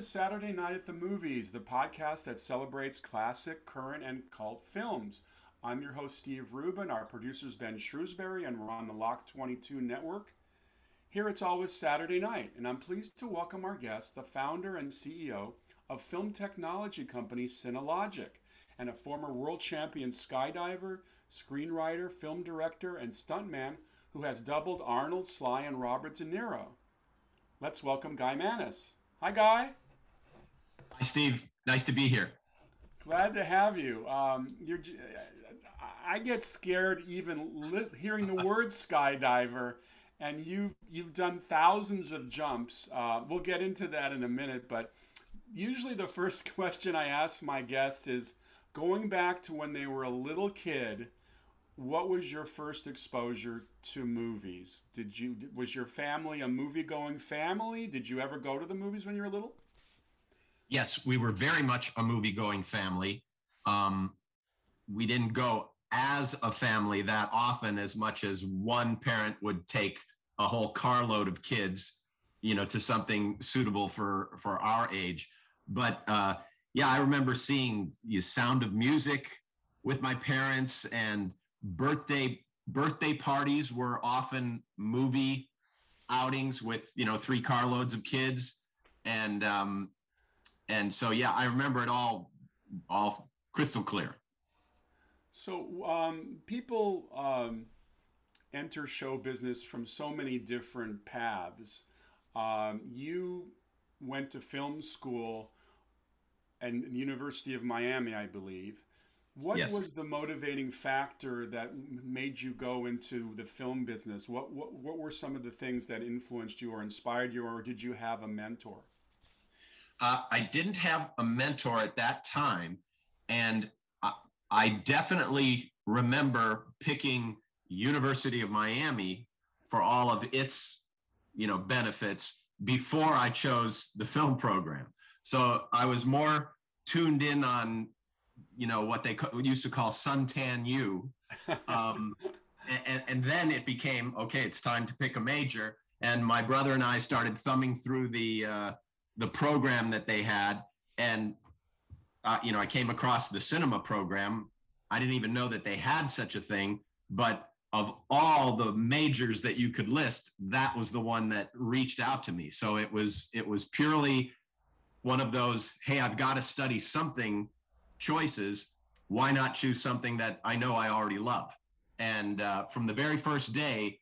to Saturday Night at the Movies, the podcast that celebrates classic, current, and cult films. I'm your host, Steve Rubin. Our producer's Ben Shrewsbury, and we're on the Lock 22 network. Here it's always Saturday night, and I'm pleased to welcome our guest, the founder and CEO of film technology company Cinelogic, and a former world champion skydiver, screenwriter, film director, and stuntman who has doubled Arnold, Sly, and Robert De Niro. Let's welcome Guy Manos. Hi, Guy. Hi, Steve. Nice to be here. Glad to have you. Um, you're, I get scared even li- hearing the word skydiver, and you've you've done thousands of jumps. Uh, we'll get into that in a minute, but usually the first question I ask my guests is going back to when they were a little kid what was your first exposure to movies? Did you was your family a movie going family? Did you ever go to the movies when you were little? Yes, we were very much a movie going family. Um, we didn't go as a family that often as much as one parent would take a whole carload of kids, you know, to something suitable for for our age. But uh, yeah, I remember seeing the Sound of Music with my parents and birthday birthday parties were often movie outings with you know three carloads of kids and um and so yeah i remember it all all crystal clear so um people um enter show business from so many different paths um you went to film school and university of miami i believe what yes. was the motivating factor that made you go into the film business? What, what what were some of the things that influenced you or inspired you, or did you have a mentor? Uh, I didn't have a mentor at that time, and I, I definitely remember picking University of Miami for all of its you know benefits before I chose the film program. So I was more tuned in on you know what they used to call suntan U, um, and, and then it became okay. It's time to pick a major, and my brother and I started thumbing through the uh, the program that they had, and uh, you know I came across the cinema program. I didn't even know that they had such a thing, but of all the majors that you could list, that was the one that reached out to me. So it was it was purely one of those, hey, I've got to study something choices, why not choose something that I know I already love? And uh, from the very first day,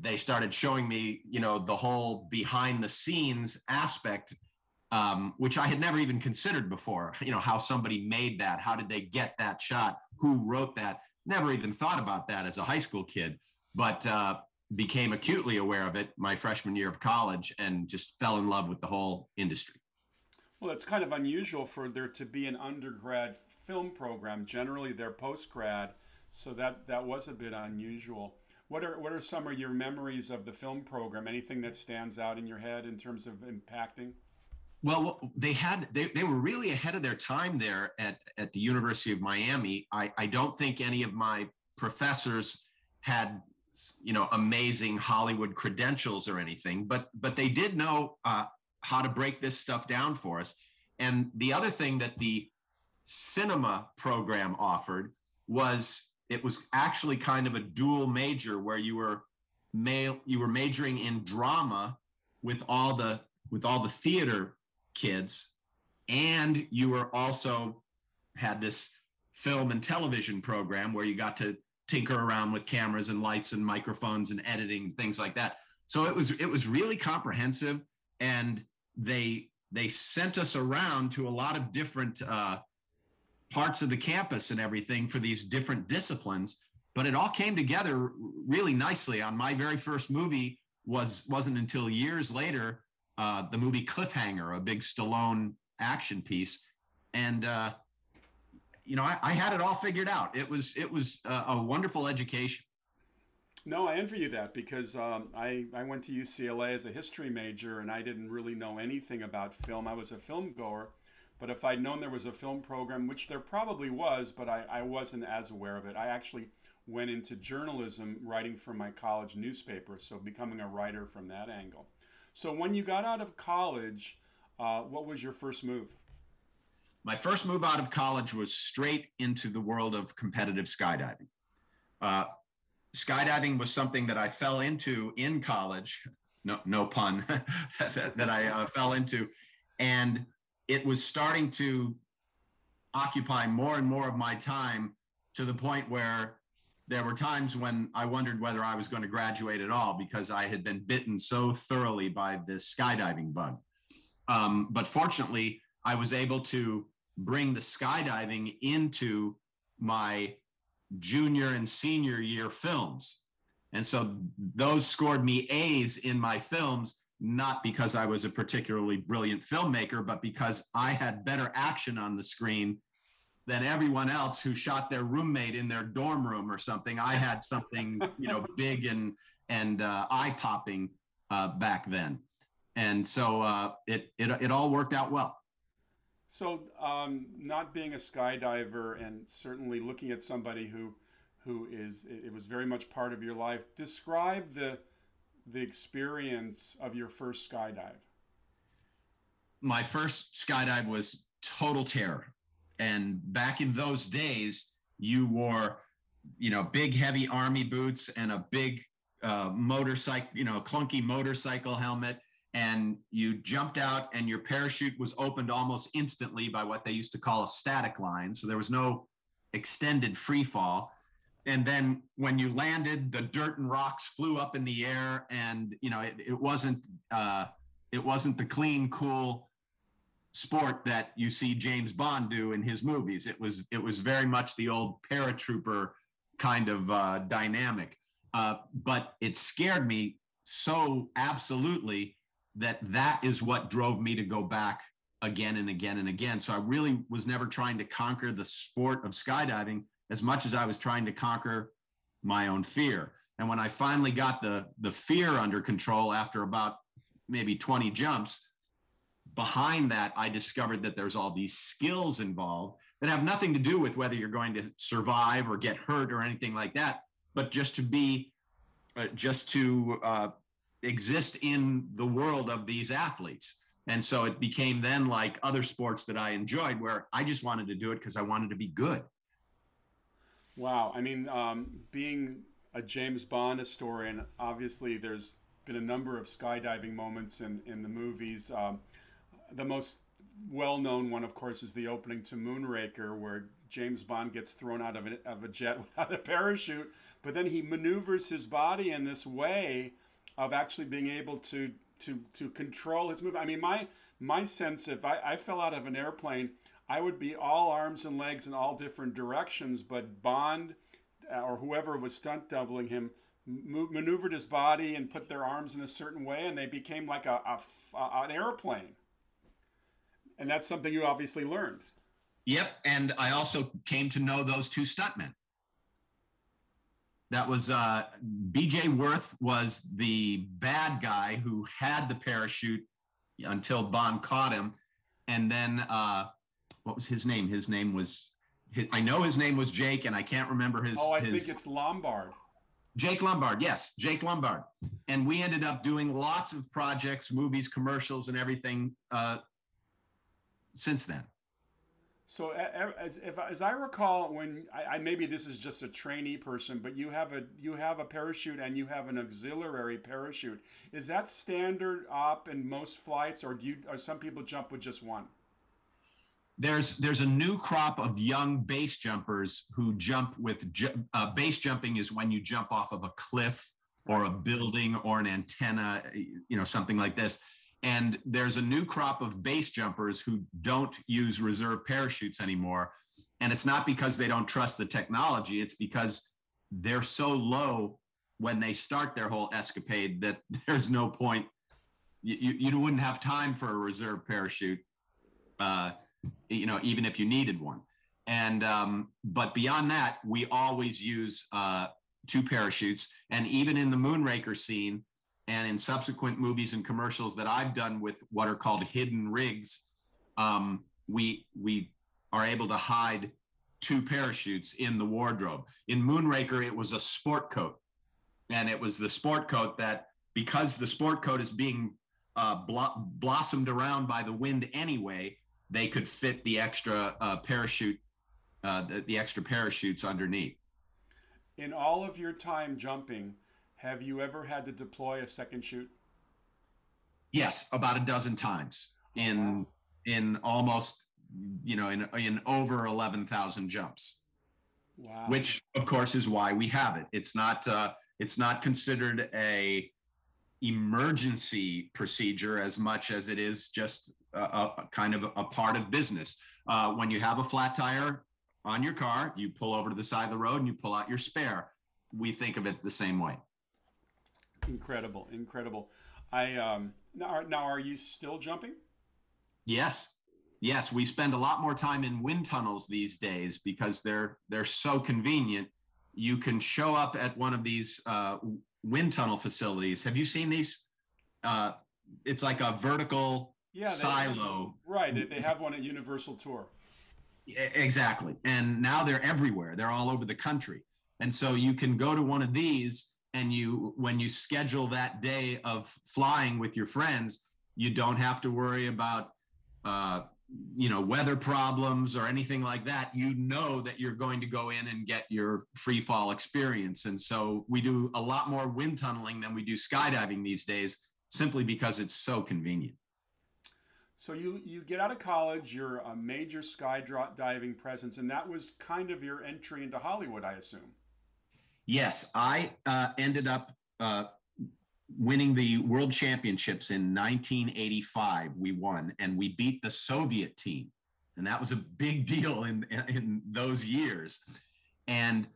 they started showing me, you know, the whole behind the scenes aspect, um, which I had never even considered before. You know, how somebody made that, how did they get that shot, who wrote that? Never even thought about that as a high school kid, but uh, became acutely aware of it my freshman year of college and just fell in love with the whole industry. Well, it's kind of unusual for there to be an undergrad film program. Generally, they're post grad, so that that was a bit unusual. What are what are some of your memories of the film program? Anything that stands out in your head in terms of impacting? Well, they had they, they were really ahead of their time there at, at the University of Miami. I, I don't think any of my professors had you know amazing Hollywood credentials or anything, but but they did know uh, how to break this stuff down for us. And the other thing that the cinema program offered was it was actually kind of a dual major where you were male you were majoring in drama with all the with all the theater kids and you were also had this film and television program where you got to tinker around with cameras and lights and microphones and editing things like that. So it was it was really comprehensive and they they sent us around to a lot of different uh, parts of the campus and everything for these different disciplines but it all came together really nicely. On my very first movie was wasn't until years later uh, the movie cliffhanger a big stallone action piece. And uh, you know I, I, had it all figured out. It was it was a, a wonderful education. No, I envy you that because um, I, I went to UCLA as a history major and I didn't really know anything about film. I was a film goer, but if I'd known there was a film program, which there probably was, but I, I wasn't as aware of it, I actually went into journalism writing for my college newspaper, so becoming a writer from that angle. So when you got out of college, Uh, what was your first move? My first move out of college was straight into the world of competitive skydiving. Uh, skydiving was something that I fell into in college. No, no pun that, that, I uh, fell into, and it was starting to occupy more and more of my time to the point where there were times when I wondered whether I was going to graduate at all because I had been bitten so thoroughly by this skydiving bug. Um, but fortunately, I was able to bring the skydiving into my junior and senior year films. And so those scored me A's in my films, not because I was a particularly brilliant filmmaker, but because I had better action on the screen than everyone else who shot their roommate in their dorm room or something. I had something, you know, big and and uh, eye popping uh, back then, and so uh, it, it it all worked out well. So, um, not being a skydiver and certainly looking at somebody who who is it was very much part of your life. Describe the the experience of your first skydive. My first skydive was total terror. And back in those days, you wore, you know, big heavy army boots and a big uh, motorcycle, you know, clunky motorcycle helmet. And you jumped out, and your parachute was opened almost instantly by what they used to call a static line. So there was no extended free fall. And then when you landed, the dirt and rocks flew up in the air, and you know it, it wasn't uh, it wasn't the clean, cool sport that you see James Bond do in his movies. It was it was very much the old paratrooper kind of uh, dynamic. Uh, but it scared me so absolutely that that is what drove me to go back again and again and again. So I really was never trying to conquer the sport of skydiving as much as I was trying to conquer my own fear. And when I finally got the the fear under control after about maybe 20 jumps, behind that, I discovered that there's all these skills involved that have nothing to do with whether you're going to survive or get hurt or anything like that, but just to be, uh, just to uh, exist in the world of these athletes. And so it became then like other sports that I enjoyed, where I just wanted to do it because I wanted to be good. Wow. I mean, um, being a James Bond historian, obviously there's been a number of skydiving moments in, in the movies. Um, the most well-known one, of course, is the opening to Moonraker, where James Bond gets thrown out of a, of a jet without a parachute, but then he maneuvers his body in this way of actually being able to to to control his movement. I mean, my my sense, if I, I fell out of an airplane, I would be all arms and legs in all different directions, but Bond uh, or whoever was stunt doubling him maneuvered his body and put their arms in a certain way, and they became like a, a, a an airplane and that's something you obviously learned. Yep, and I also came to know those two stuntmen. That was uh, B.J. Worth was the bad guy who had the parachute until Bond caught him, and then uh, what was his name? His name was his, I know his name was Jake, and I can't remember his. Oh, I his, think it's Lombard. Jake Lombard, yes, Jake Lombard, and we ended up doing lots of projects, movies, commercials, and everything uh, since then. So as if, as I recall, when I, I, maybe this is just a trainee person, but you have a you have a parachute and you have an auxiliary parachute. Is that standard up in most flights, or do you or some people jump with just one? There's there's a new crop of young base jumpers who jump with ju- uh, base jumping is when you jump off of a cliff or a building or an antenna, you know, something like this and there's a new crop of base jumpers who don't use reserve parachutes anymore. And it's not because they don't trust the technology, it's because they're so low when they start their whole escapade that there's no point. You, you wouldn't have time for a reserve parachute, uh, you know, even if you needed one. And um, but beyond that, we always use uh, two parachutes. And even in the Moonraker scene, and in subsequent movies and commercials that I've done with what are called hidden rigs, um, we we are able to hide two parachutes in the wardrobe. In Moonraker, it was a sport coat, and it was the sport coat that because the sport coat is being uh, blo- blossomed around by the wind anyway, they could fit the extra uh, parachute, uh, the, the extra parachutes underneath. In all of your time jumping, have you ever had to deploy a second chute? Yes, about a dozen times in in almost you know in in over eleven thousand jumps. Wow. which of course is why we have it it's not uh, it's not considered a emergency procedure as much as it is just a, a kind of a part of business uh, when you have a flat tire on your car you pull over to the side of the road and you pull out your spare we think of it the same way incredible, incredible. I um now are, now are you still jumping? Yes. Yes, we spend a lot more time in wind tunnels these days because they're they're so convenient. You can show up at one of these uh, wind tunnel facilities. Have you seen these? Uh, it's like a vertical Yeah, they- silo. Right. They, have one at Universal Tour. Exactly. And now they're everywhere. They're all over the country. And so you can go to one of these and you when you schedule that day of flying with your friends, you don't have to worry about uh, you know weather problems or anything like that. You know that you're going to go in and get your free fall experience. And so we do a lot more wind tunneling than we do skydiving these days simply because it's so convenient. So you you get out of college, you're a major skydiving presence, and that was kind of your entry into Hollywood, I assume. Yes, I uh, ended up uh, winning the world championships in 1985. We won, and we beat the Soviet team, and that was a big deal in in those years. And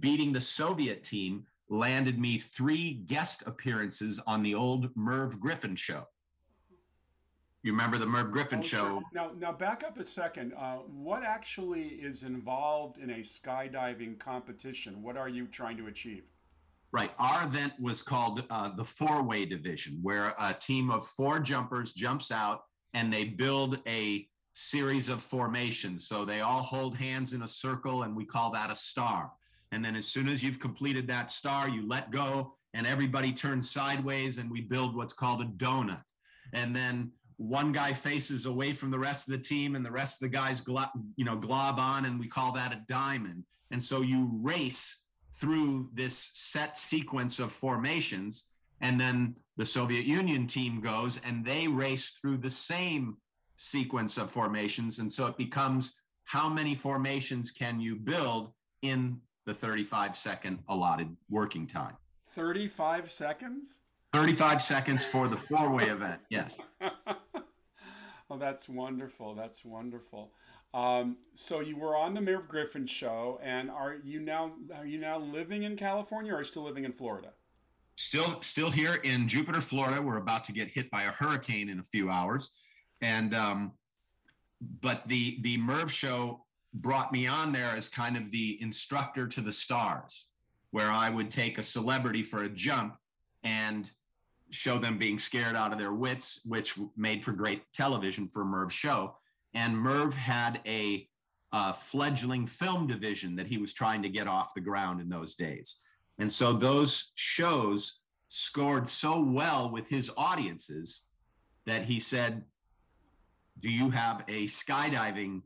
beating the Soviet team landed me three guest appearances on the old Merv Griffin show. You remember the Merv Griffin Oh, show? sure. Now, now back up a second. Uh, what actually is involved in a skydiving competition? What are you trying to achieve? Right. Our event was called uh, the four way division, where a team of four jumpers jumps out and they build a series of formations. So they all hold hands in a circle, and we call that a star. And then as soon as you've completed that star, you let go, and everybody turns sideways, and we build what's called a donut. And then one guy faces away from the rest of the team, and the rest of the guys, glo- you know, glob on, and we call that a diamond. And so you race through this set sequence of formations. And then the Soviet Union team goes and they race through the same sequence of formations. And so it becomes how many formations can you build in the 35 second allotted working time? 35 seconds? 35 seconds for the four way event. Yes. oh, that's wonderful. That's wonderful. Um, so you were on the Merv Griffin show, and are you now are you now living in California or are you still living in Florida? Still, still here in Jupiter, Florida. We're about to get hit by a hurricane in a few hours, and um, but the the Merv show brought me on there as kind of the instructor to the stars, where I would take a celebrity for a jump and show them being scared out of their wits, which made for great television for Merv's show. And Merv had a uh, fledgling film division that he was trying to get off the ground in those days. And so those shows scored so well with his audiences that he said, Do you have a skydiving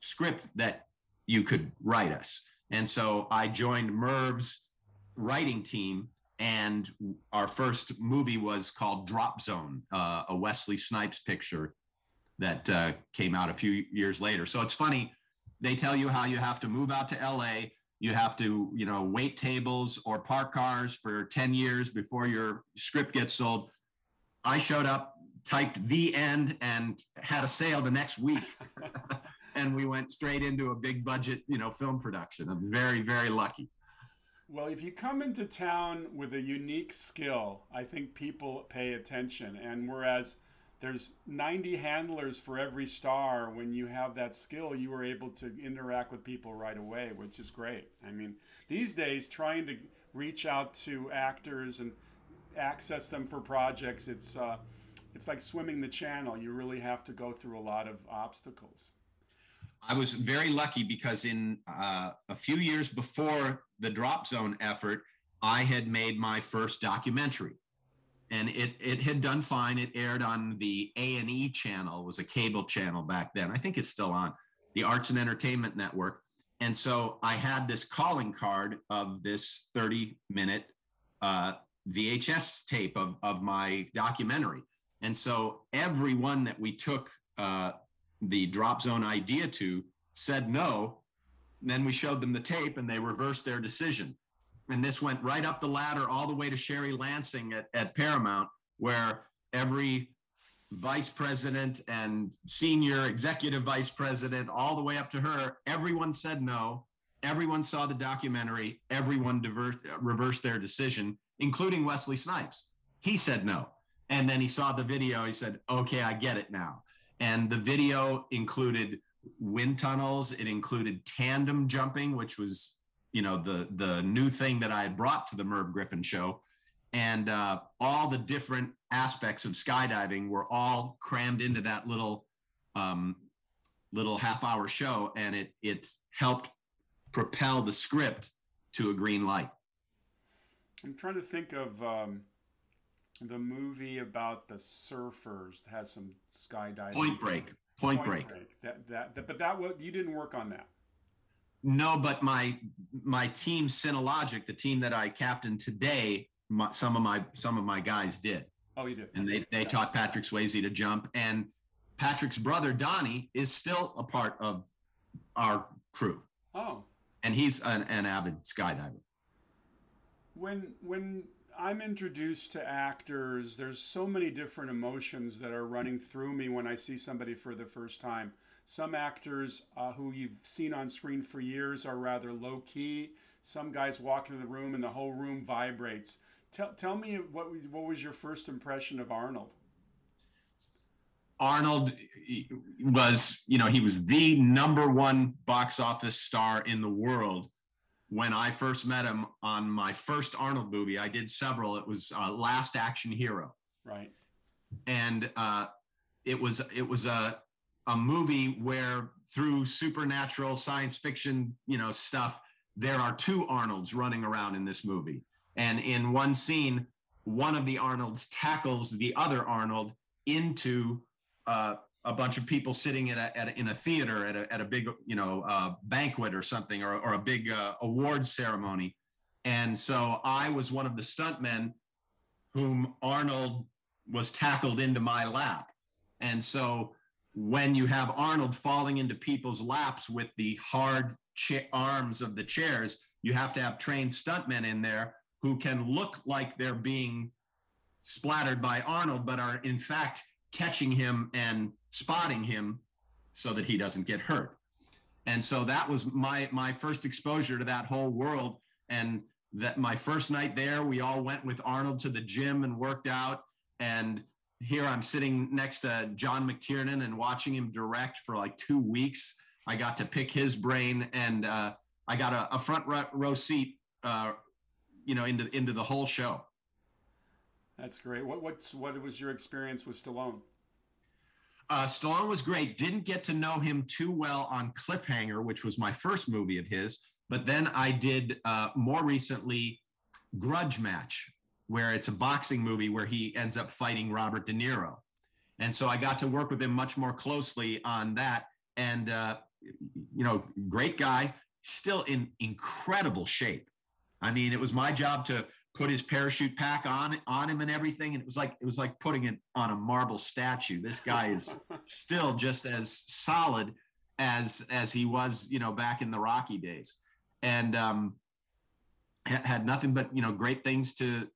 script that you could write us? And so I joined Merv's writing team. And our first movie was called Drop Zone, uh, a Wesley Snipes picture that uh, came out a few years later. So it's funny. They tell you how you have to move out to LA you have to you know wait tables or park cars for 10 years before your script gets sold i showed up typed the end and had a sale the next week and we went straight into a big budget you know film production i'm very very lucky Well, if you come into town with a unique skill, I think people pay attention. And whereas there's 90 handlers for every star, when you have that skill, you are able to interact with people right away, which is great. I mean, these days, trying to reach out to actors and access them for projects, it's uh, it's like swimming the channel. You really have to go through a lot of obstacles. I was very lucky because in uh, a few years before the Drop Zone effort, I had made my first documentary. And it it had done fine. It aired on the A and E channel, was a cable channel back then. I think it's still on the Arts and Entertainment Network. And so I had this calling card of this 30 minute uh, VHS tape of, of my documentary. And so everyone that we took uh, the drop zone idea to said no. And then we showed them the tape and they reversed their decision. And this went right up the ladder all the way to Sherry Lansing at, at Paramount, where every vice president and senior executive vice president, all the way up to her, everyone said no. Everyone saw the documentary. Everyone diverse, reversed their decision, including Wesley Snipes. He said no. And then he saw the video. He said, okay, I get it now. And the video included wind tunnels. It included tandem jumping, which was, you know, the the new thing that I had brought to the Merv Griffin show, and uh, all the different aspects of skydiving were all crammed into that little um, little half hour show, and it it helped propel the script to a green light. I'm trying to think of um, the movie about the surfers that has some skydiving. Point Break. Point, Point Break. Break. That, that, that, but that was you didn't work on that. No, but my my team Cinelogic, the team that I captained today, my, some of my some of my guys did. Oh, you did. And they they yeah. taught Patrick Swayze to jump, and Patrick's brother Donnie is still a part of our crew. Oh. And he's an, an avid skydiver. When when I'm introduced to actors, there's so many different emotions that are running through me when I see somebody for the first time. Some actors uh, who you've seen on screen for years are rather low key. Some guys walk into the room and the whole room vibrates. Tell, tell me what, what was your first impression of Arnold? Arnold was, you know, he was the number one box office star in the world when I first met him on my first Arnold movie. I did several. It was uh, Last Action Hero. Right. And uh, it was it was a a movie where through supernatural science fiction, you know, stuff, there are two Arnolds running around in this movie. And in one scene, one of the Arnolds tackles the other Arnold into uh, a bunch of people sitting in a, at a, in a theater at a, at a big you know uh, banquet or something or, or a big uh, awards ceremony and so i was one of the stuntmen whom arnold was tackled into my lap and so when you have arnold falling into people's laps with the hard cha- arms of the chairs you have to have trained stuntmen in there who can look like they're being splattered by arnold but are in fact catching him and spotting him so that he doesn't get hurt. And so that was my my first exposure to that whole world. And that my first night there, we all went with Arnold to the gym and worked out. And here I'm sitting next to John McTiernan and watching him direct for like two weeks. I got to pick his brain, and uh, I got a, a front row seat, uh, you know, into into the whole show. That's great. What what's what was your experience with Stallone? Uh, Stallone was great. Didn't get to know him too well on Cliffhanger, which was my first movie of his. But then I did uh, more recently Grudge Match, where it's a boxing movie where he ends up fighting Robert De Niro. And so I got to work with him much more closely on that. And, uh, you know, great guy, still in incredible shape. I mean, it was my job to put his parachute pack on on him and everything and it was like it was like putting it on a marble statue this guy is still just as solid as as he was you know back in the rocky days and um had nothing but you know great things to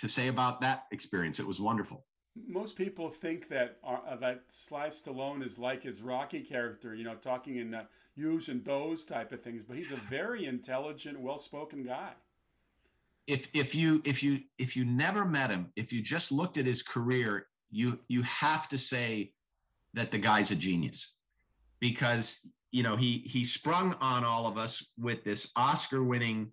to say about that experience it was wonderful most people think that uh, that Sly Stallone is like his Rocky character, you know, talking in the use and those type of things. But he's a very intelligent, well-spoken guy if if you if you if you never met him, if you just looked at his career, you you have to say that the guy's a genius because you know he he sprung on all of us with this Oscar-winning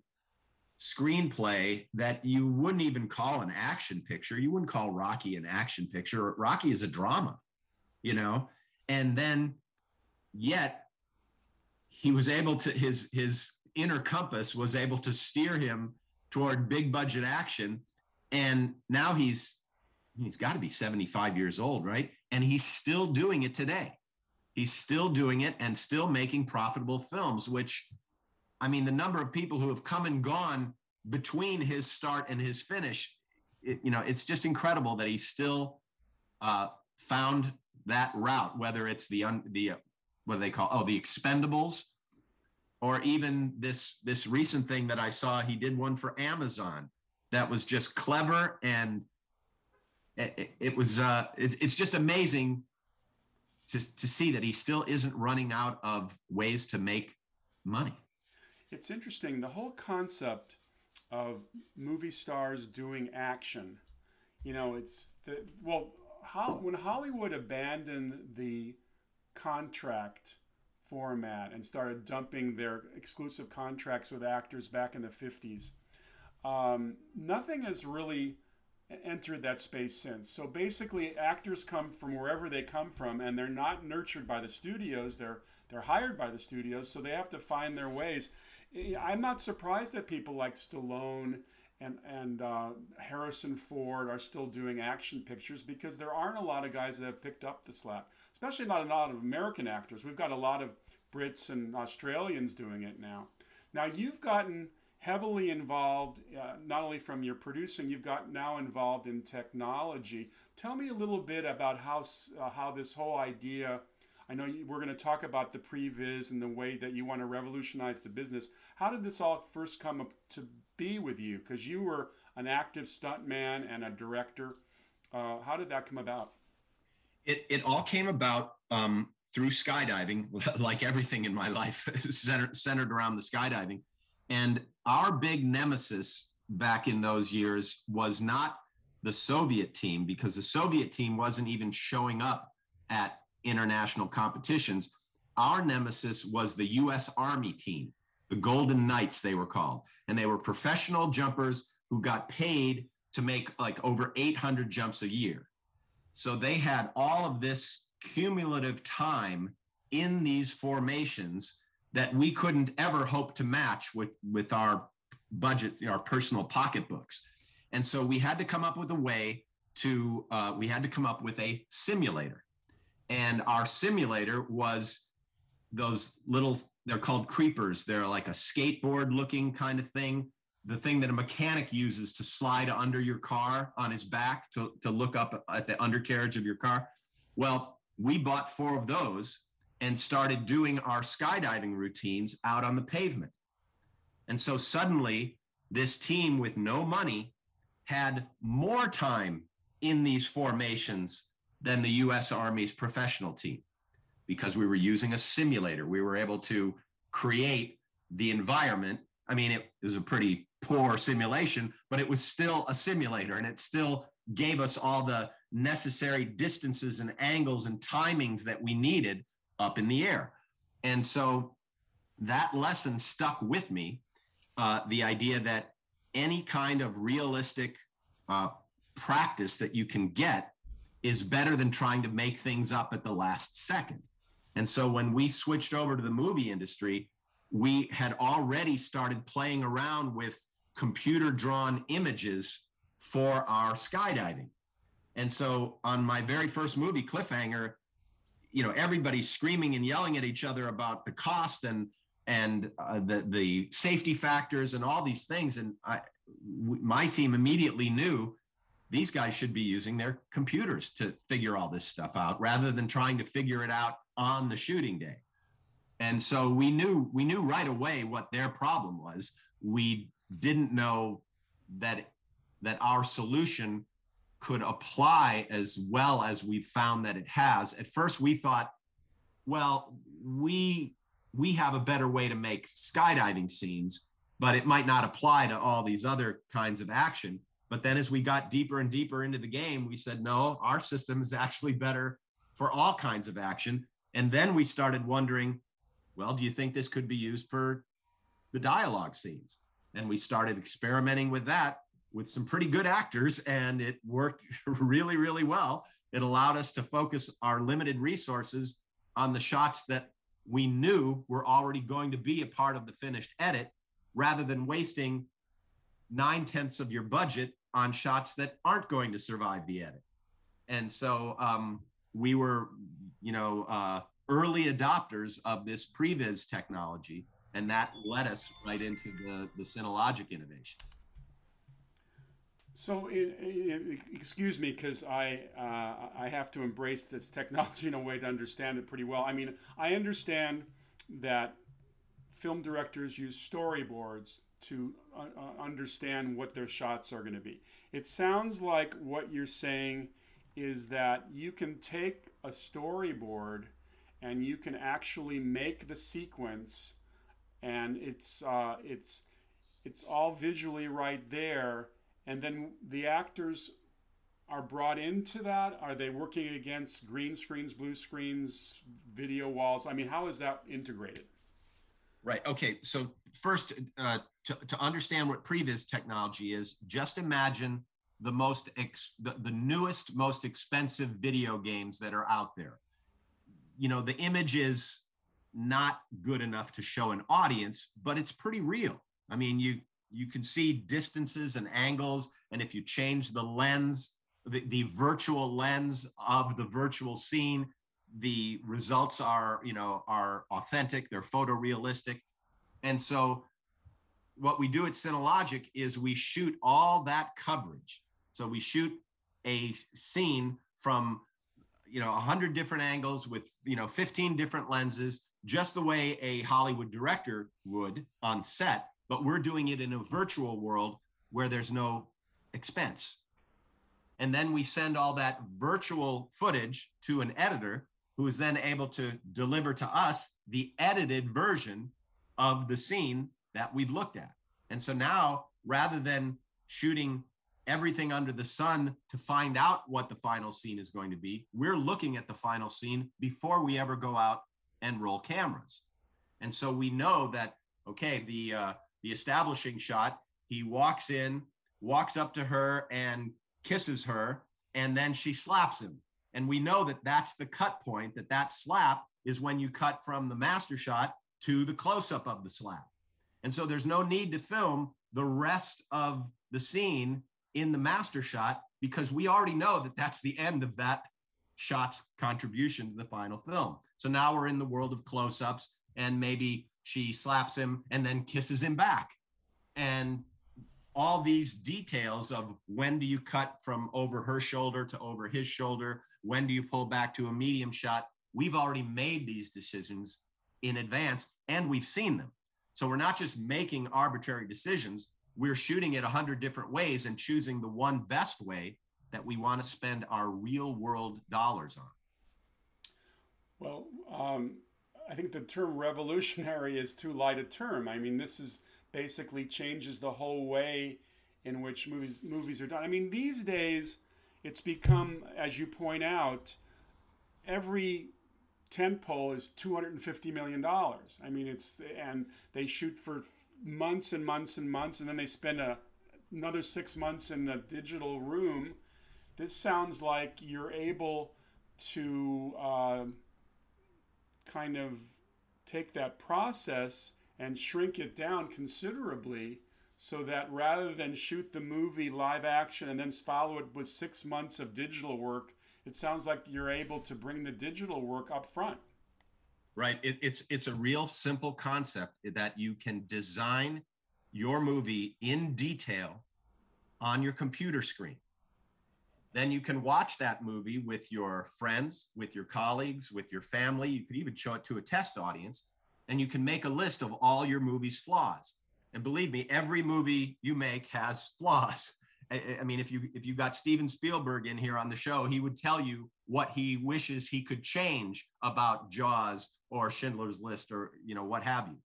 screenplay that you wouldn't even call an action picture. You wouldn't call Rocky an action picture. Rocky is a drama, you know. And then yet he was able to his his inner compass was able to steer him toward big budget action. And now he's he's got to be 75 years old, right? And he's still doing it today. He's still doing it and still making profitable films, which I mean, the number of people who have come and gone between his start and his finish, it, you know, it's just incredible that he still uh, found that route, whether it's the, un, the, uh, what do they call, oh, the expendables, or even this, this recent thing that I saw, he did one for Amazon that was just clever and it, it was uh, it's, it's just amazing to, to see that he still isn't running out of ways to make money. It's interesting. The whole concept of movie stars doing action, you know, it's the, well, when Hollywood abandoned the contract format and started dumping their exclusive contracts with actors back in the 50s, um, nothing has really entered that space since. So basically, actors come from wherever they come from, and they're not nurtured by the studios. They're they're hired by the studios, so they have to find their ways. I'm not surprised that people like Stallone and and uh, Harrison Ford are still doing action pictures because there aren't a lot of guys that have picked up the slack, especially not a lot of American actors. We've got a lot of Brits and Australians doing it now. Now you've gotten heavily involved, uh, not only from your producing, you've got now involved in technology. Tell me a little bit about how, uh, how this whole idea. I know you, we're going to talk about the previs and the way that you want to revolutionize the business. How did this all first come up to be with you? Because you were an active stuntman and a director. Uh, how did that come about? It, it all came about um, through skydiving, like everything in my life, centered, centered around the skydiving. And our big nemesis back in those years was not the Soviet team because the Soviet team wasn't even showing up at international competitions. Our nemesis was the US Army team, the Golden Knights, they were called. And they were professional jumpers who got paid to make like over 800 jumps a year. So they had all of this cumulative time in these formations that we couldn't ever hope to match with with our budget, our personal pocketbooks. And so we had to come up with a way to uh, we had to come up with a simulator, and our simulator was those little they're called creepers. They're like a skateboard looking kind of thing. The thing that a mechanic uses to slide under your car on his back to, to look up at the undercarriage of your car. Well, we bought four of those and started doing our skydiving routines out on the pavement. And so suddenly, this team with no money had more time in these formations than the US Army's professional team because we were using a simulator. We were able to create the environment. I mean, it was a pretty poor simulation, but it was still a simulator and it still gave us all the necessary distances and angles and timings that we needed up in the air. And so that lesson stuck with me uh, the idea that any kind of realistic uh, practice that you can get is better than trying to make things up at the last second. And so when we switched over to the movie industry, we had already started playing around with computer drawn images for our skydiving. And so on my very first movie, Cliffhanger, you know everybody's screaming and yelling at each other about the cost and and uh, the the safety factors and all these things and I w- my team immediately knew these guys should be using their computers to figure all this stuff out rather than trying to figure it out on the shooting day and so we knew we knew right away what their problem was we didn't know that that our solution could apply as well as we've found that it has. At first, we thought, well, we we have a better way to make skydiving scenes, but it might not apply to all these other kinds of action. But then as we got deeper and deeper into the game, we said, no, our system is actually better for all kinds of action. And then we started wondering, well, do you think this could be used for the dialogue scenes? And we started experimenting with that with some pretty good actors, and it worked really, really well. It allowed us to focus our limited resources on the shots that we knew were already going to be a part of the finished edit rather than wasting nine tenths of your budget on shots that aren't going to survive the edit. And so um, we were, you know, uh, early adopters of this previs technology, and that led us right into the the Cinelogic innovations. So, excuse me, because I uh, I have to embrace this technology in a way to understand it pretty well. I mean, I understand that film directors use storyboards to uh, uh understand what their shots are going to be. It sounds like what you're saying is that you can take a storyboard and you can actually make the sequence, and it's uh, it's it's all visually right there and then the actors are brought into that? Are they working against green screens blue screens video walls? I mean how is that integrated? Right okay so first uh, to, to understand what previs technology is just imagine the most ex- the, the newest most expensive video games that are out there you know the image is not good enough to show an audience but it's pretty real i mean you you can see distances and angles. And if you change the lens, the, the virtual lens of the virtual scene, the results are, you know, are authentic, they're photorealistic. And so what we do at Cinelogic is we shoot all that coverage. So we shoot a scene from you know 100 different angles with you know 15 different lenses just the way a hollywood director would on set but we're doing it in a virtual world where there's no expense. And then we send all that virtual footage to an editor who is then able to deliver to us the edited version of the scene that we've looked at. And so now, rather than shooting everything under the sun to find out what the final scene is going to be, we're looking at the final scene before we ever go out and roll cameras. And so we know that, okay, the, uh, the establishing shot. He walks in, walks up to her and kisses her, and then she slaps him. And we know that that's the cut point, that that slap is when you cut from the master shot to the close up of the slap. And so there's no need to film the rest of the scene in the master shot because we already know that that's the end of that shot's contribution to the final film. So now we're in the world of close ups and maybe she slaps him and then kisses him back. And all these details of when do you cut from over her shoulder to over his shoulder? When do you pull back to a medium shot? We've already made these decisions in advance and we've seen them. So we're not just making arbitrary decisions, we're shooting it a hundred different ways and choosing the one best way that we want to spend our real world dollars on. Well, um, I think the term revolutionary is too light a term. I mean, this is basically changes the whole way in which movies movies are done. I mean, these days it's become, as you point out, every tent pole is 250 million dollars. I mean, it's and they shoot for months and months and months, and then they spend a, another six months in the digital room. This sounds like you're able to. Uh, kind of take that process and shrink it down considerably so that rather than shoot the movie live action and then follow it with six months of digital work, it sounds like you're able to bring the digital work up front. Right. It, it's it's a real simple concept that you can design your movie in detail on your computer screen then you can watch that movie with your friends, with your colleagues, with your family. You could even show it to a test audience, and you can make a list of all your movie's flaws. And believe me, every movie you make has flaws. I, mean, if you if you got Steven Spielberg in here on the show, he would tell you what he wishes he could change about Jaws or Schindler's List or you know what have you.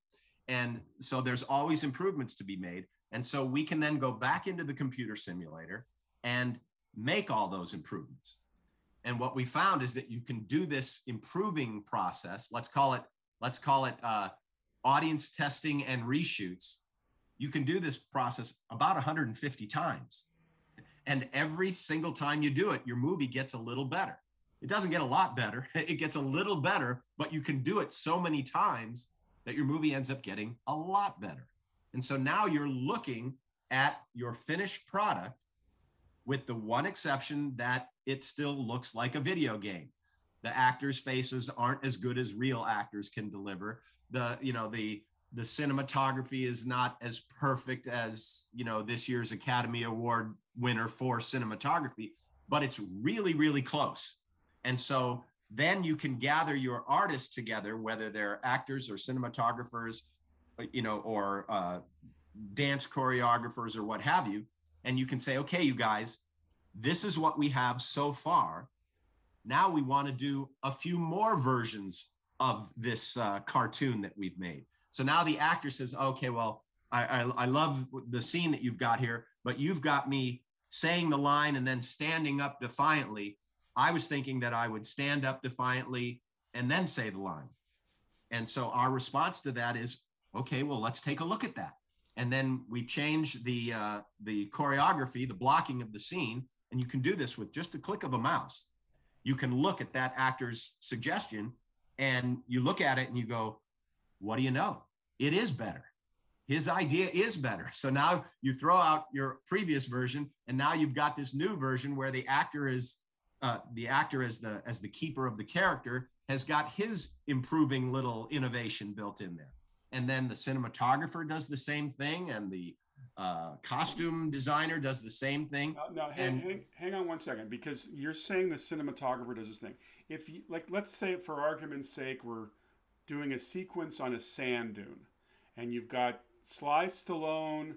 And so there's always improvements to be made. And so we can then go back into the computer simulator and make all those improvements. And what we found is that you can do this improving process. Let's call it let's call it uh, audience testing and reshoots. You can do this process about 150 times, and every single time you do it, your movie gets a little better. It doesn't get a lot better; it gets a little better, but you can do it so many times that your movie ends up getting a lot better. And so now you're looking at your finished product with the one exception that it still looks like a video game. The actors' faces aren't as good as real actors can deliver. The you know the the cinematography is not as perfect as you know this year's Academy Award winner for cinematography, but it's really really close. And so then you can gather your artists together, whether they're actors or cinematographers, you know, or uh, dance choreographers or what have you, and you can say, okay, you guys, this is what we have so far. Now we want to do a few more versions of this uh, cartoon that we've made. So now the actor says, okay, well, I, I, I love the scene that you've got here, but you've got me saying the line and then standing up defiantly. I was thinking that I would stand up defiantly and then say the line. And so our response to that is, okay, well, let's take a look at that. And then we change the uh, the choreography, the blocking of the scene, and you can do this with just a click of a mouse. You can look at that actor's suggestion, and you look at it and you go, "What do you know? It is better. His idea is better." So now you throw out your previous version, and now you've got this new version where the actor is uh, the actor as the as the keeper of the character has got his improving little innovation built in there and then the cinematographer does the same thing and the uh, costume designer does the same thing uh, now hang, and, hang, hang, on one second because you're saying the cinematographer does this thing if you like let's say for argument's sake we're doing a sequence on a sand dune and you've got sly stallone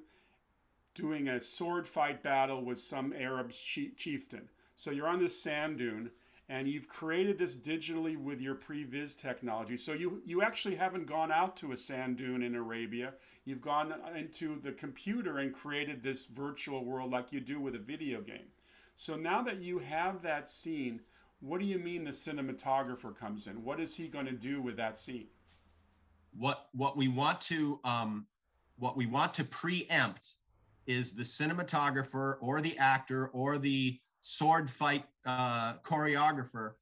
doing a sword fight battle with some arab chieftain so you're on this sand dune and you've created this digitally with your previs technology. So you you actually haven't gone out to a sand dune in Arabia. You've gone into the computer and created this virtual world like you do with a video game. So now that you have that scene, what do you mean the cinematographer comes in? What is he going to do with that scene? What what we want to um, what we want to preempt is the cinematographer or the actor or the sword fight uh, choreographer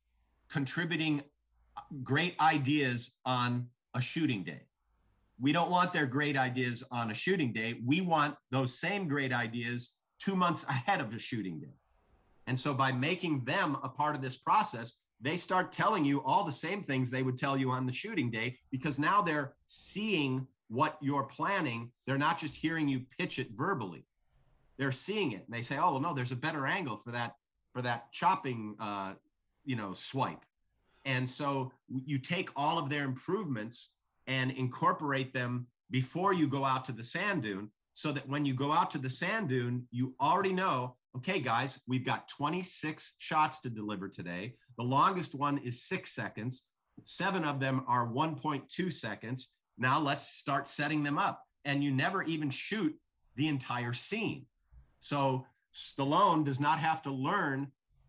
contributing great ideas on a shooting day. We don't want their great ideas on a shooting day. We want those same great ideas two months ahead of the shooting day. And so by making them a part of this process, they start telling you all the same things they would tell you on the shooting day because now they're seeing what you're planning. They're not just hearing you pitch it verbally they're seeing it and they say, oh, well, no, there's a better angle for that for that chopping, uh, you know, swipe. And so you take all of their improvements and incorporate them before you go out to the sand dune so that when you go out to the sand dune, you already know, okay, guys, we've got 26 shots to deliver today. The longest one is six seconds. Seven of them are 1.2 seconds. Now let's start setting them up. And you never even shoot the entire scene. So Stallone does not have to learn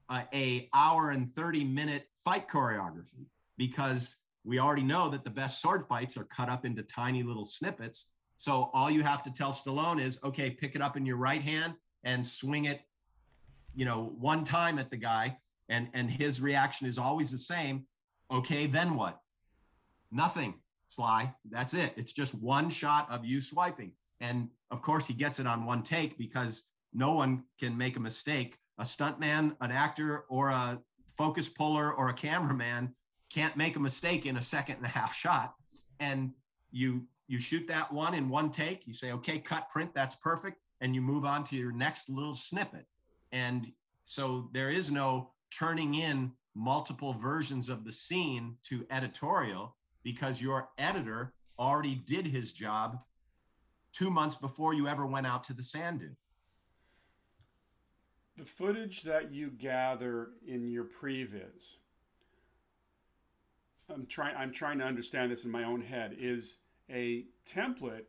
uh, a hour and 30 minute fight choreography because we already know that the best sword fights are cut up into tiny little snippets. So all you have to tell Stallone is, okay, pick it up in your right hand and swing it, you know, one time at the guy. And, and his reaction is always the same. Okay, then what? Nothing, Sly. That's it. It's just one shot of you swiping. And of course, he gets it on one take because no one can make a mistake. A stuntman, an actor, or a focus puller or a cameraman can't make a mistake in a second and a half shot. And you you shoot that one in one take. You say, okay, cut print, that's perfect, and you move on to your next little snippet. And so there is no turning in multiple versions of the scene to editorial because your editor already did his job two months before you ever went out to the sand dune. The footage that you gather in your previs I'm trying I'm trying to understand this in my own head is a template.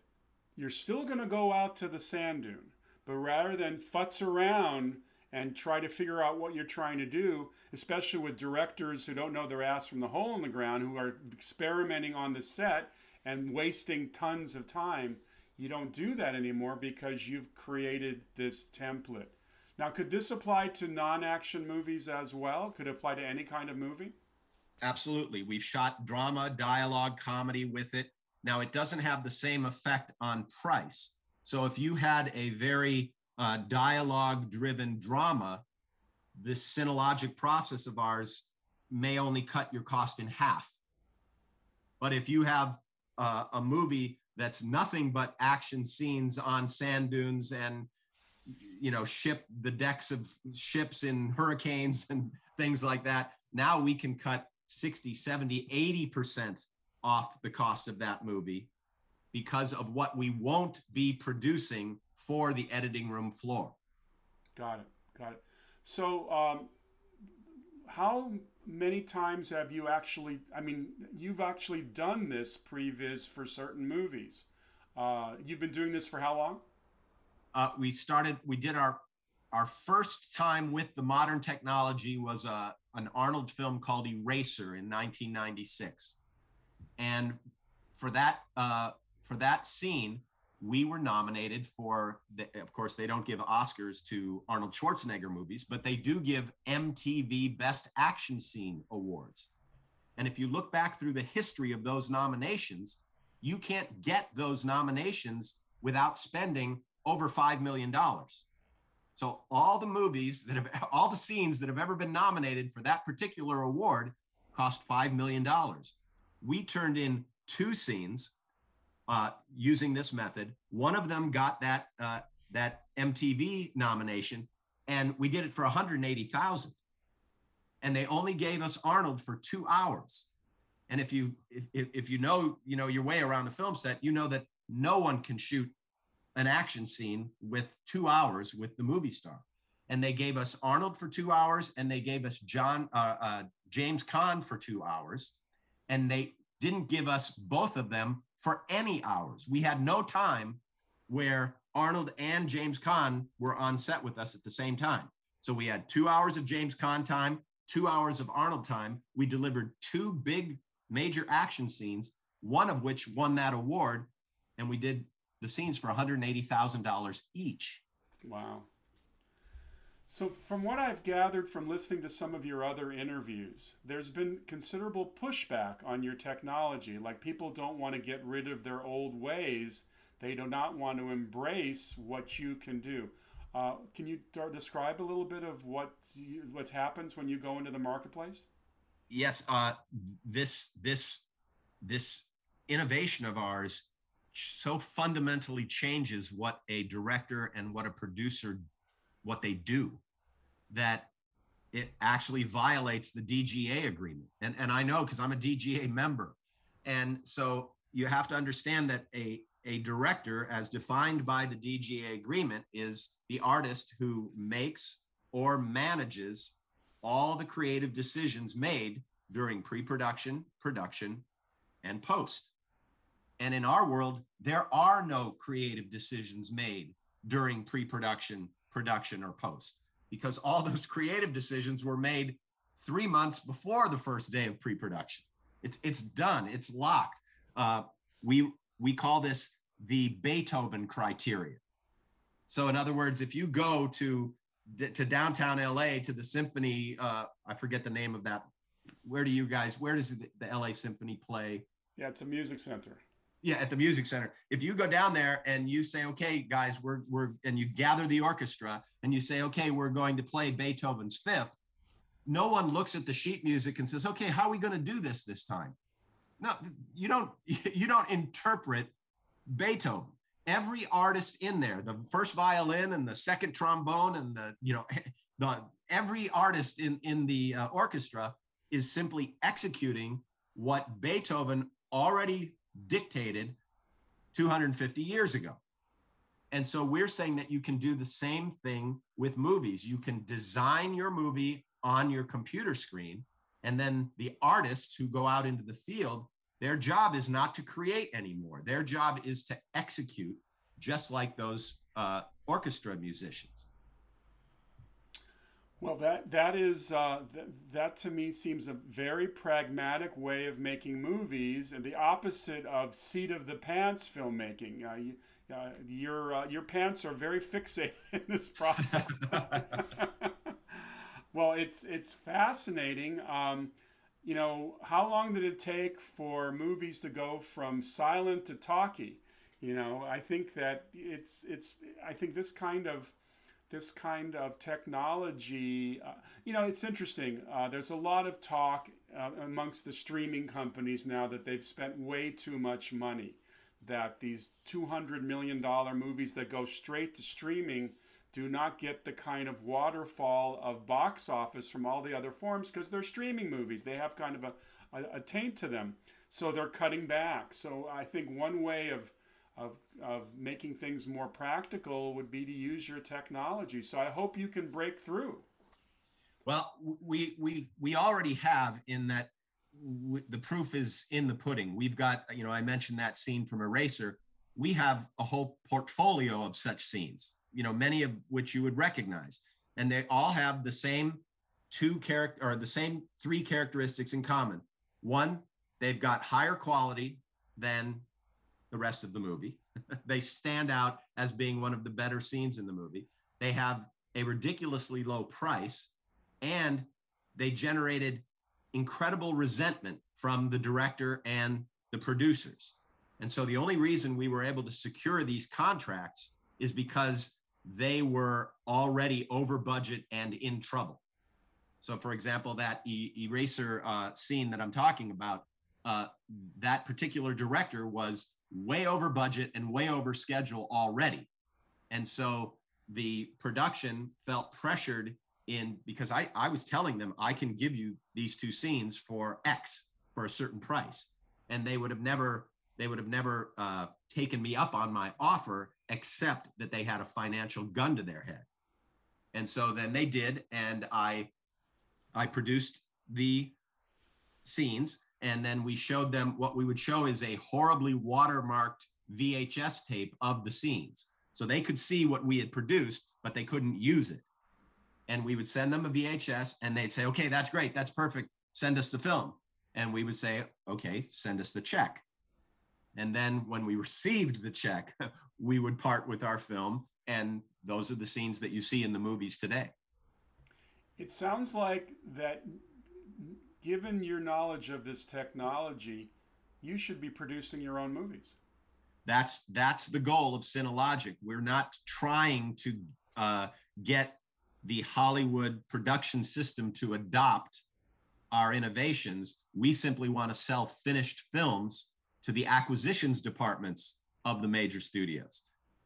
You're still going to go out to the sand dune but rather than futz around and try to figure out what you're trying to do especially with directors who don't know their ass from the hole in the ground who are experimenting on the set and wasting tons of time you don't do that anymore because you've created this template now, could this apply to non action movies as well? Could it apply to any kind of movie? Absolutely. We've shot drama, dialogue, comedy with it. Now, it doesn't have the same effect on price. So, if you had a very uh, dialogue driven drama, this Cinelogic process of ours may only cut your cost in half. But if you have uh, a movie that's nothing but action scenes on sand dunes and you know ship the decks of ships in hurricanes and things like that now we can cut 60 70 80% off the cost of that movie because of what we won't be producing for the editing room floor. Got it got it. So um, how many times have you actually i mean you've actually done this previs for certain movies. Uh, you've been doing this for how long? Uh, we started we did our our first time with the modern technology was a, uh, an arnold film called eraser in 1996 and for that uh, for that scene we were nominated for the, of course they don't give oscars to arnold schwarzenegger movies but they do give mtv best action scene awards. And if you look back through the history of those nominations you can't get those nominations without spending over $5 million so all the movies that have all the scenes that have ever been nominated for that particular award cost $5 million we turned in two scenes uh, using this method. One of them got that uh, that MTV nomination, and we did it for 180,000. And they only gave us Arnold for two hours. And if you if, if you know you know your way around a film set, you know that no one can shoot an action scene with two hours with the movie star. And they gave us Arnold for two hours, and they gave us John uh, uh James Caan for two hours, and they didn't give us both of them for any hours. We had no time where Arnold and James Caan were on set with us at the same time. So we had two hours of James Caan time, two hours of Arnold time. We delivered two big major action scenes, one of which won that award. And we did the scenes for $180,000 each. Wow. So, from what I've gathered from listening to some of your other interviews, there's been considerable pushback on your technology. Like, people don't want to get rid of their old ways, they do not want to embrace what you can do. Uh, can you describe a little bit of what you, what happens when you go into the marketplace? Yes, uh, this this this innovation of ours so fundamentally changes what a director and what a producer what they do that it actually violates the DGA agreement. And, and I know because I'm a DGA member. And so you have to understand that a, a director, as defined by the DGA agreement, is the artist who makes or manages all the creative decisions made during pre production, production, and post. And in our world, there are no creative decisions made during pre production, production, or post because all those creative decisions were made three months before the first day of pre-production. It's it's done. It's locked. Uh, we we call this the Beethoven criteria. So in other words, if you go to to downtown LA to the symphony, uh, I forget the name of that. Where do you guys? Where does the, the LA Symphony play? Yeah, it's a music center yeah at the music center. If you go down there and you say okay guys we're we're and you gather the orchestra and you say okay we're going to play beethoven's fifth no one looks at the sheet music and says okay how are we going to do this this time? No you don't you don't interpret beethoven. Every artist in there the first violin and the second trombone and the you know the every artist in in the uh, orchestra is simply executing what beethoven already dictated 250 years ago. And so we're saying that you can do the same thing with movies. You can design your movie on your computer screen, and then the artists who go out into the field, their job is not to create anymore. Their job is to execute, just like those uh, orchestra musicians. Well, that that is uh, th- that to me seems a very pragmatic way of making movies, and the opposite of seat of the pants filmmaking. Uh, you, uh, your uh, your pants are very fixated in this process. well, it's it's fascinating. Um, you know, how long did it take for movies to go from silent to talkie? You know, I think that it's it's I think this kind of this kind of technology. Uh, you know, it's interesting. Uh, there's a lot of talk uh, amongst the streaming companies now that they've spent way too much money. That these $200 million movies that go straight to streaming do not get the kind of waterfall of box office from all the other forms because they're streaming movies. They have kind of a, a, a taint to them. So they're cutting back. So I think one way of of, of making things more practical would be to use your technology. So I hope you can break through. Well, we we we already have in that w- the proof is in the pudding. We've got you know I mentioned that scene from Eraser. We have a whole portfolio of such scenes. You know, many of which you would recognize, and they all have the same two character or the same three characteristics in common. One, they've got higher quality than the rest of the movie. they stand out as being one of the better scenes in the movie. They have a ridiculously low price and they generated incredible resentment from the director and the producers. And so the only reason we were able to secure these contracts is because they were already over budget and in trouble. So, for example, that e- eraser uh, scene that I'm talking about, uh, that particular director was way over budget and way over schedule already. And so the production felt pressured in because I, I was telling them I can give you these two scenes for X for a certain price. And they would have never they would have never uh, taken me up on my offer except that they had a financial gun to their head. And so then they did, and I I produced the scenes and then we showed them what we would show is a horribly watermarked VHS tape of the scenes. So they could see what we had produced, but they couldn't use it. And we would send them a VHS and they'd say, okay, that's great. That's perfect. Send us the film. And we would say, okay, send us the check. And then when we received the check, we would part with our film. And those are the scenes that you see in the movies today. It sounds like that given your knowledge of this technology, you should be producing your own movies. That's that's the goal of Cinelogic. We're not trying to uh, get the Hollywood production system to adopt our innovations. We simply want to sell finished films to the acquisitions departments of the major studios.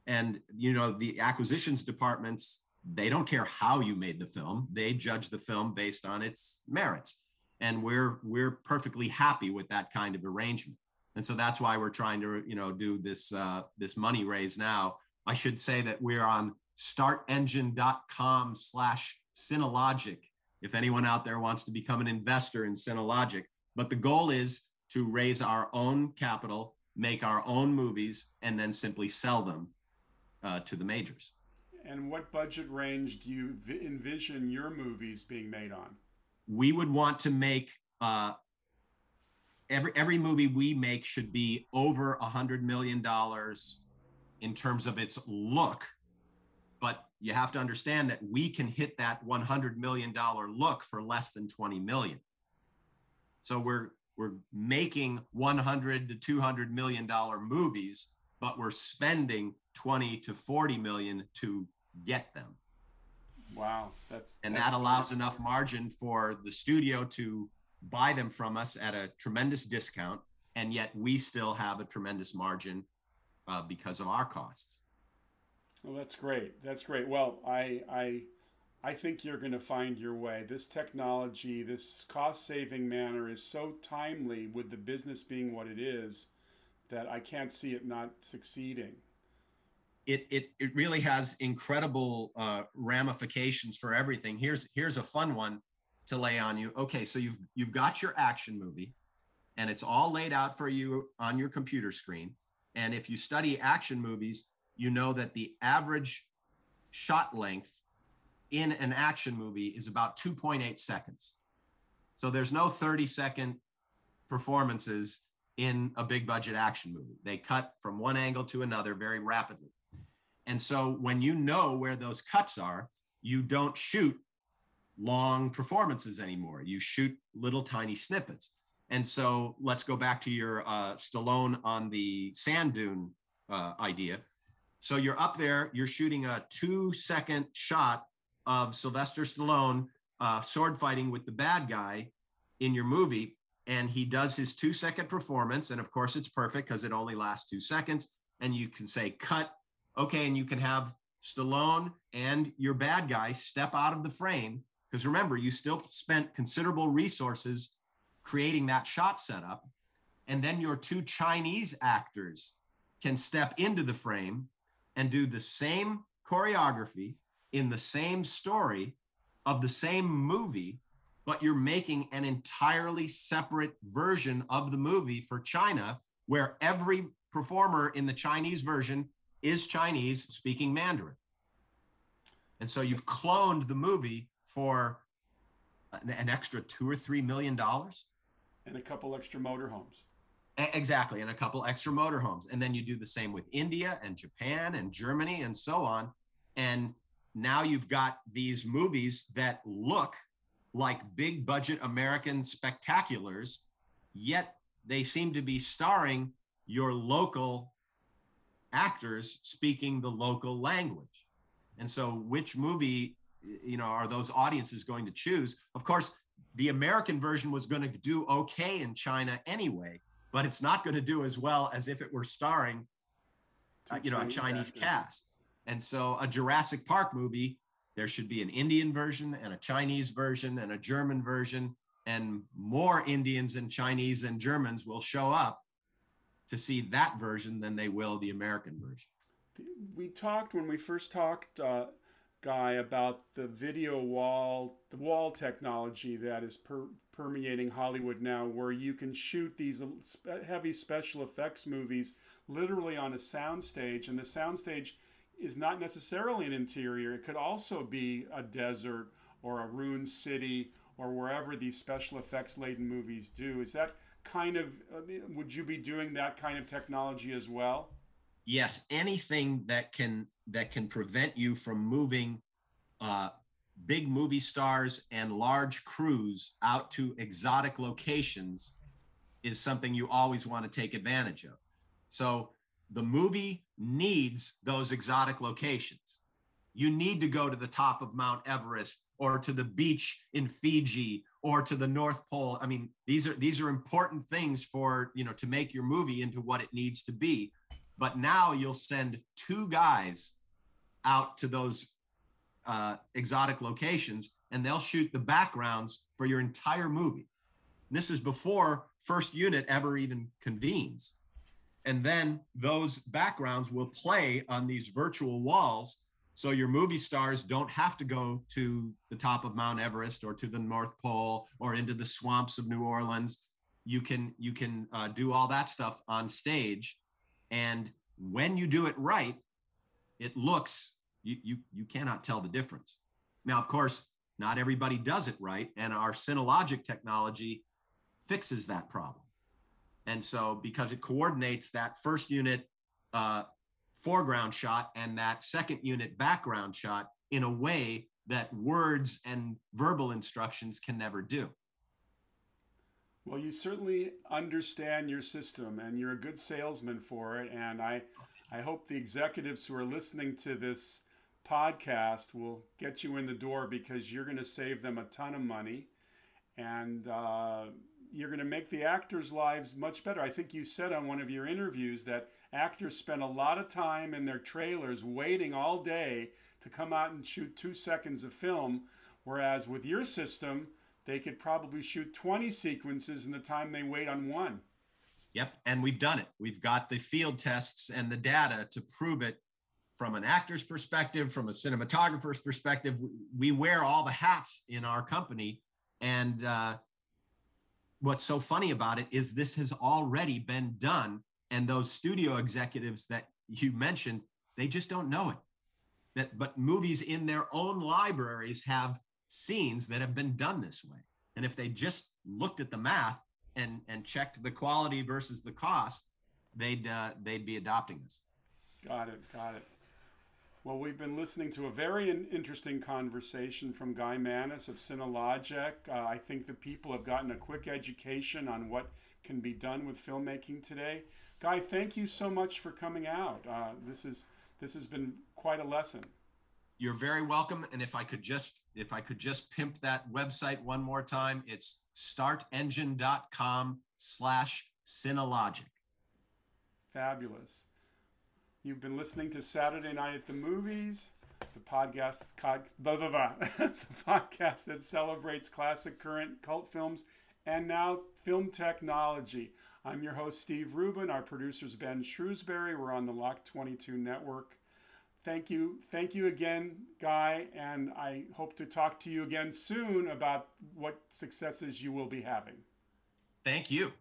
And you know, the acquisitions departments, they don't care how you made the film. They judge the film based on its merits and we're we're perfectly happy with that kind of arrangement. And so that's why we're trying to you know do this uh, this money raise now. I should say that we're on startengine.com slash cinelogic if anyone out there wants to become an investor in cinelogic but the goal is to raise our own capital make our own movies and then simply sell them uh, to the majors. And what budget range do you envision your movies being made on we would want to make uh, every every movie we make should be over a hundred million dollars in terms of its look. But you have to understand that we can hit that 100 million dollar look for less than 20 million. So we're we're making 100 to 200 million dollar movies but we're spending 20 to 40 million to get them Wow, that's and that's that allows enough margin for the studio to buy them from us at a tremendous discount, and yet we still have a tremendous margin uh, because of our costs. Well, that's great. That's great. Well, I I I think you're going to find your way. This technology, this cost-saving manner, is so timely with the business being what it is that I can't see it not succeeding it it it really has incredible uh, ramifications for everything. Here's here's a fun one to lay on you. Okay, so you've you've got your action movie, and it's all laid out for you on your computer screen. And if you study action movies, you know that the average shot length in an action movie is about 2.8 seconds. So there's no 30 second performances in a big budget action movie. They cut from one angle to another very rapidly. And so when you know where those cuts are, you don't shoot long performances anymore. You shoot little tiny snippets. And so let's go back to your uh, Stallone on the sand dune uh, idea. So you're up there, you're shooting a two second shot of Sylvester Stallone uh, sword fighting with the bad guy in your movie. And he does his two second performance. And of course, it's perfect because it only lasts two seconds. And you can say, cut. Okay. And you can have Stallone and your bad guy step out of the frame. Because remember, you still spent considerable resources creating that shot setup. And then your two Chinese actors can step into the frame and do the same choreography in the same story of the same movie, but you're making an entirely separate version of the movie for China, where every performer in the Chinese version is Chinese speaking Mandarin. And so you've cloned the movie for an, an extra two or three million dollars. And a couple extra motorhomes. Exactly, and a couple extra motorhomes. And then you do the same with India and Japan and Germany and so on. And now you've got these movies that look like big budget American spectaculars, yet they seem to be starring your local actors speaking the local language. And so, which movie, you know, are those audiences going to choose? Of course, the American version was going to do okay in China anyway, but it's not going to do as well as if it were starring, uh, you know, a Chinese cast. And so a Jurassic Park movie, there should be an Indian version and a Chinese version and a German version, and more Indians and Chinese and Germans will show up to see that version than they will the American version. We talked when we first talked, uh, Guy, about the video wall, the wall technology that is per- permeating Hollywood now, where you can shoot these heavy special effects movies literally on a soundstage, and the soundstage is not necessarily an interior. It could also be a desert or a ruined city or wherever these special effects laden movies do. Is that kind of, would you be doing that kind of technology as well? Yes, anything that can that can prevent you from moving uh, big movie stars and large crews out to exotic locations is something you always want to take advantage of. So the movie needs those exotic locations. You need to go to the top of Mount Everest or to the beach in Fiji or to the North Pole. I mean, these are these are important things for, you know, to make your movie into what it needs to be. But now you'll send two guys out to those uh, exotic locations and they'll shoot the backgrounds for your entire movie. And this is before first unit ever even convenes. And then those backgrounds will play on these virtual walls. So your movie stars don't have to go to the top of Mount Everest or to the North Pole or into the swamps of New Orleans. You can you can uh, do all that stuff on stage, and when you do it right, it looks you you you cannot tell the difference. Now, of course, not everybody does it right, and our Cinelogic technology fixes that problem. And so, because it coordinates that first unit uh, foreground shot and that second unit background shot in a way that words and verbal instructions can never do. Well, you certainly understand your system and you're a good salesman for it. And I, I hope the executives who are listening to this podcast will get you in the door because you're going to save them a ton of money. And, uh, you're going to make the actors' lives much better. I think you said on one of your interviews that actors spend a lot of time in their trailers waiting all day to come out and shoot two seconds of film, whereas with your system, they could probably shoot 20 sequences in the time they wait on one. Yep, and we've done it. We've got the field tests and the data to prove it from an actor's perspective, from a cinematographer's perspective. We wear all the hats in our company, and uh, what's so funny about it is this has already been done and those studio executives that you mentioned they just don't know it that but movies in their own libraries have scenes that have been done this way and if they just looked at the math and and checked the quality versus the cost they'd uh, they'd be adopting this got it got it well, we've been listening to a very interesting conversation from Guy Manos of Cinelogic. Uh, I think the people have gotten a quick education on what can be done with filmmaking today. Guy, thank you so much for coming out. Uh, this is This has been quite a lesson. You're very welcome. And if I could just if I could just pimp that website one more time, it's startengine.com slash Cinelogic. Fabulous. You've been listening to Saturday Night at the Movies, the podcast, blah, blah, blah, the podcast that celebrates classic, current cult films and now film technology. I'm your host, Steve Rubin. Our producer's Ben Shrewsbury. We're on the Lock 22 network. Thank you. Thank you again, Guy. And I hope to talk to you again soon about what successes you will be having. Thank you.